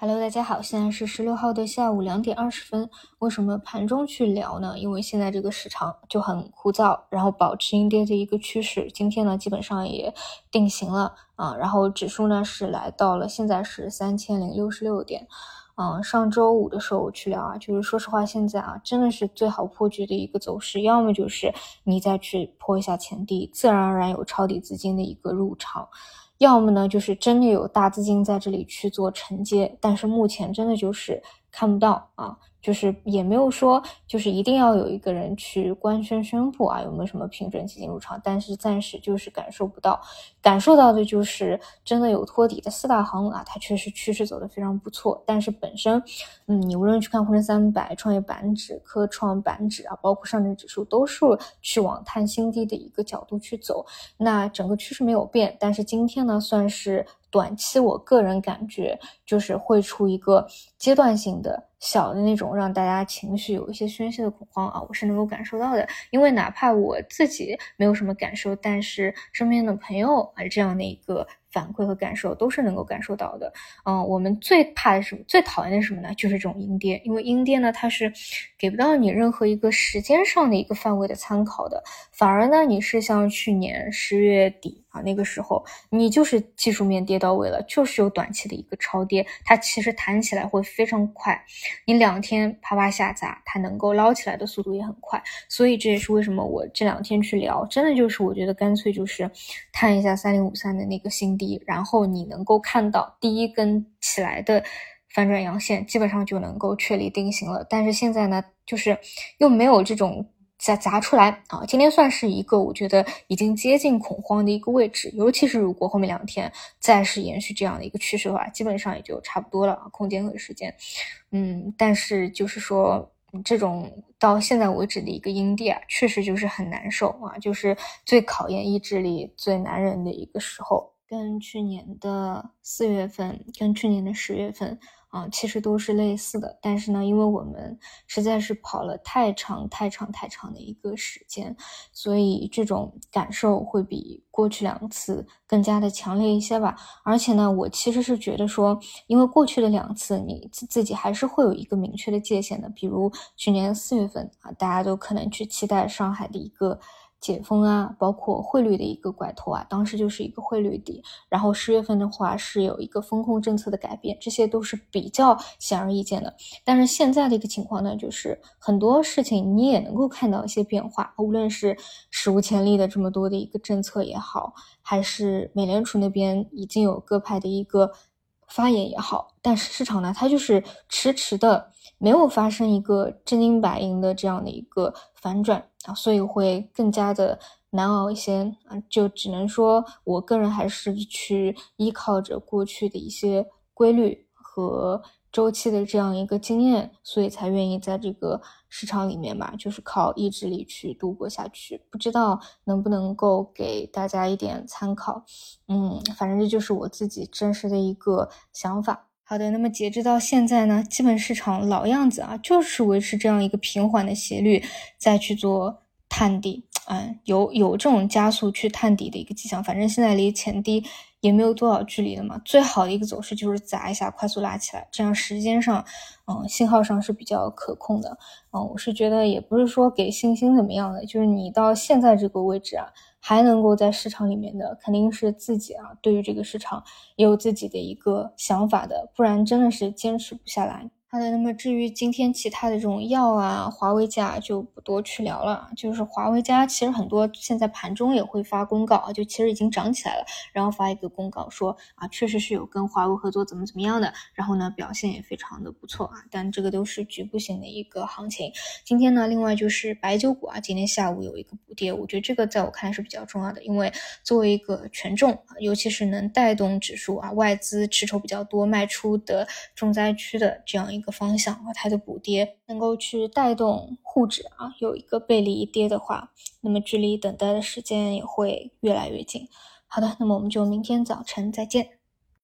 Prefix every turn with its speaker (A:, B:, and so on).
A: Hello，大家好，现在是十六号的下午两点二十分。为什么盘中去聊呢？因为现在这个市场就很枯燥，然后保持阴跌的一个趋势。今天呢，基本上也定型了啊。然后指数呢是来到了现在是三千零六十六点。嗯，上周五的时候我去聊啊，就是说实话，现在啊真的是最好破局的一个走势，要么就是你再去破一下前低，自然而然有抄底资金的一个入场。要么呢，就是真的有大资金在这里去做承接，但是目前真的就是看不到啊。就是也没有说，就是一定要有一个人去官宣宣布啊，有没有什么平准基金入场？但是暂时就是感受不到，感受到的就是真的有托底的四大行啊，它确实趋势走得非常不错。但是本身，嗯，你无论去看沪深三百、创业板指、科创板指啊，包括上证指数，都是去往探新低的一个角度去走。那整个趋势没有变，但是今天呢，算是。短期，我个人感觉就是会出一个阶段性的小的那种让大家情绪有一些宣泄的恐慌啊，我是能够感受到的。因为哪怕我自己没有什么感受，但是身边的朋友啊这样的一个。反馈和感受都是能够感受到的，嗯，我们最怕的是？最讨厌的是什么呢？就是这种阴跌，因为阴跌呢，它是给不到你任何一个时间上的一个范围的参考的，反而呢，你是像去年十月底啊那个时候，你就是技术面跌到位了，就是有短期的一个超跌，它其实弹起来会非常快，你两天啪啪下砸，它能够捞起来的速度也很快，所以这也是为什么我这两天去聊，真的就是我觉得干脆就是探一下三零五三的那个新低。然后你能够看到第一根起来的反转阳线，基本上就能够确立定型了。但是现在呢，就是又没有这种砸砸出来啊。今天算是一个我觉得已经接近恐慌的一个位置，尤其是如果后面两天再是延续这样的一个趋势的话，基本上也就差不多了啊，空间和时间。嗯，但是就是说。这种到现在为止的一个阴跌啊，确实就是很难受啊，就是最考验意志力、最难忍的一个时候。跟去年的四月份，跟去年的十月份啊，其实都是类似的。但是呢，因为我们实在是跑了太长、太长、太长的一个时间，所以这种感受会比过去两次更加的强烈一些吧。而且呢，我其实是觉得说，因为过去的两次你自自己还是会有一个明确的界限的。比如去年四月份啊，大家都可能去期待上海的一个。解封啊，包括汇率的一个拐头啊，当时就是一个汇率底。然后十月份的话是有一个风控政策的改变，这些都是比较显而易见的。但是现在的一个情况呢，就是很多事情你也能够看到一些变化，无论是史无前例的这么多的一个政策也好，还是美联储那边已经有各派的一个发言也好，但是市场呢，它就是迟迟的没有发生一个真金白银的这样的一个反转。所以会更加的难熬一些啊，就只能说我个人还是去依靠着过去的一些规律和周期的这样一个经验，所以才愿意在这个市场里面吧，就是靠意志力去度过下去。不知道能不能够给大家一点参考，嗯，反正这就是我自己真实的一个想法。好的，那么截止到现在呢，基本市场老样子啊，就是维持这样一个平缓的斜率，再去做探底，嗯，有有这种加速去探底的一个迹象。反正现在离前低也没有多少距离了嘛，最好的一个走势就是砸一下，快速拉起来，这样时间上，嗯，信号上是比较可控的。嗯，我是觉得也不是说给信心怎么样的，就是你到现在这个位置啊。还能够在市场里面的，肯定是自己啊，对于这个市场也有自己的一个想法的，不然真的是坚持不下来。好的，那么至于今天其他的这种药啊，华为家就不多去聊了。就是华为家其实很多现在盘中也会发公告啊，就其实已经涨起来了，然后发一个公告说啊，确实是有跟华为合作怎么怎么样的，然后呢表现也非常的不错啊。但这个都是局部性的一个行情。今天呢，另外就是白酒股啊，今天下午有一个补跌，我觉得这个在我看来是比较重要的，因为作为一个权重，尤其是能带动指数啊，外资持筹比较多卖出的重灾区的这样一。一个方向和它的补跌能够去带动沪指啊，有一个背离跌的话，那么距离等待的时间也会越来越近。好的，那么我们就明天早晨再见。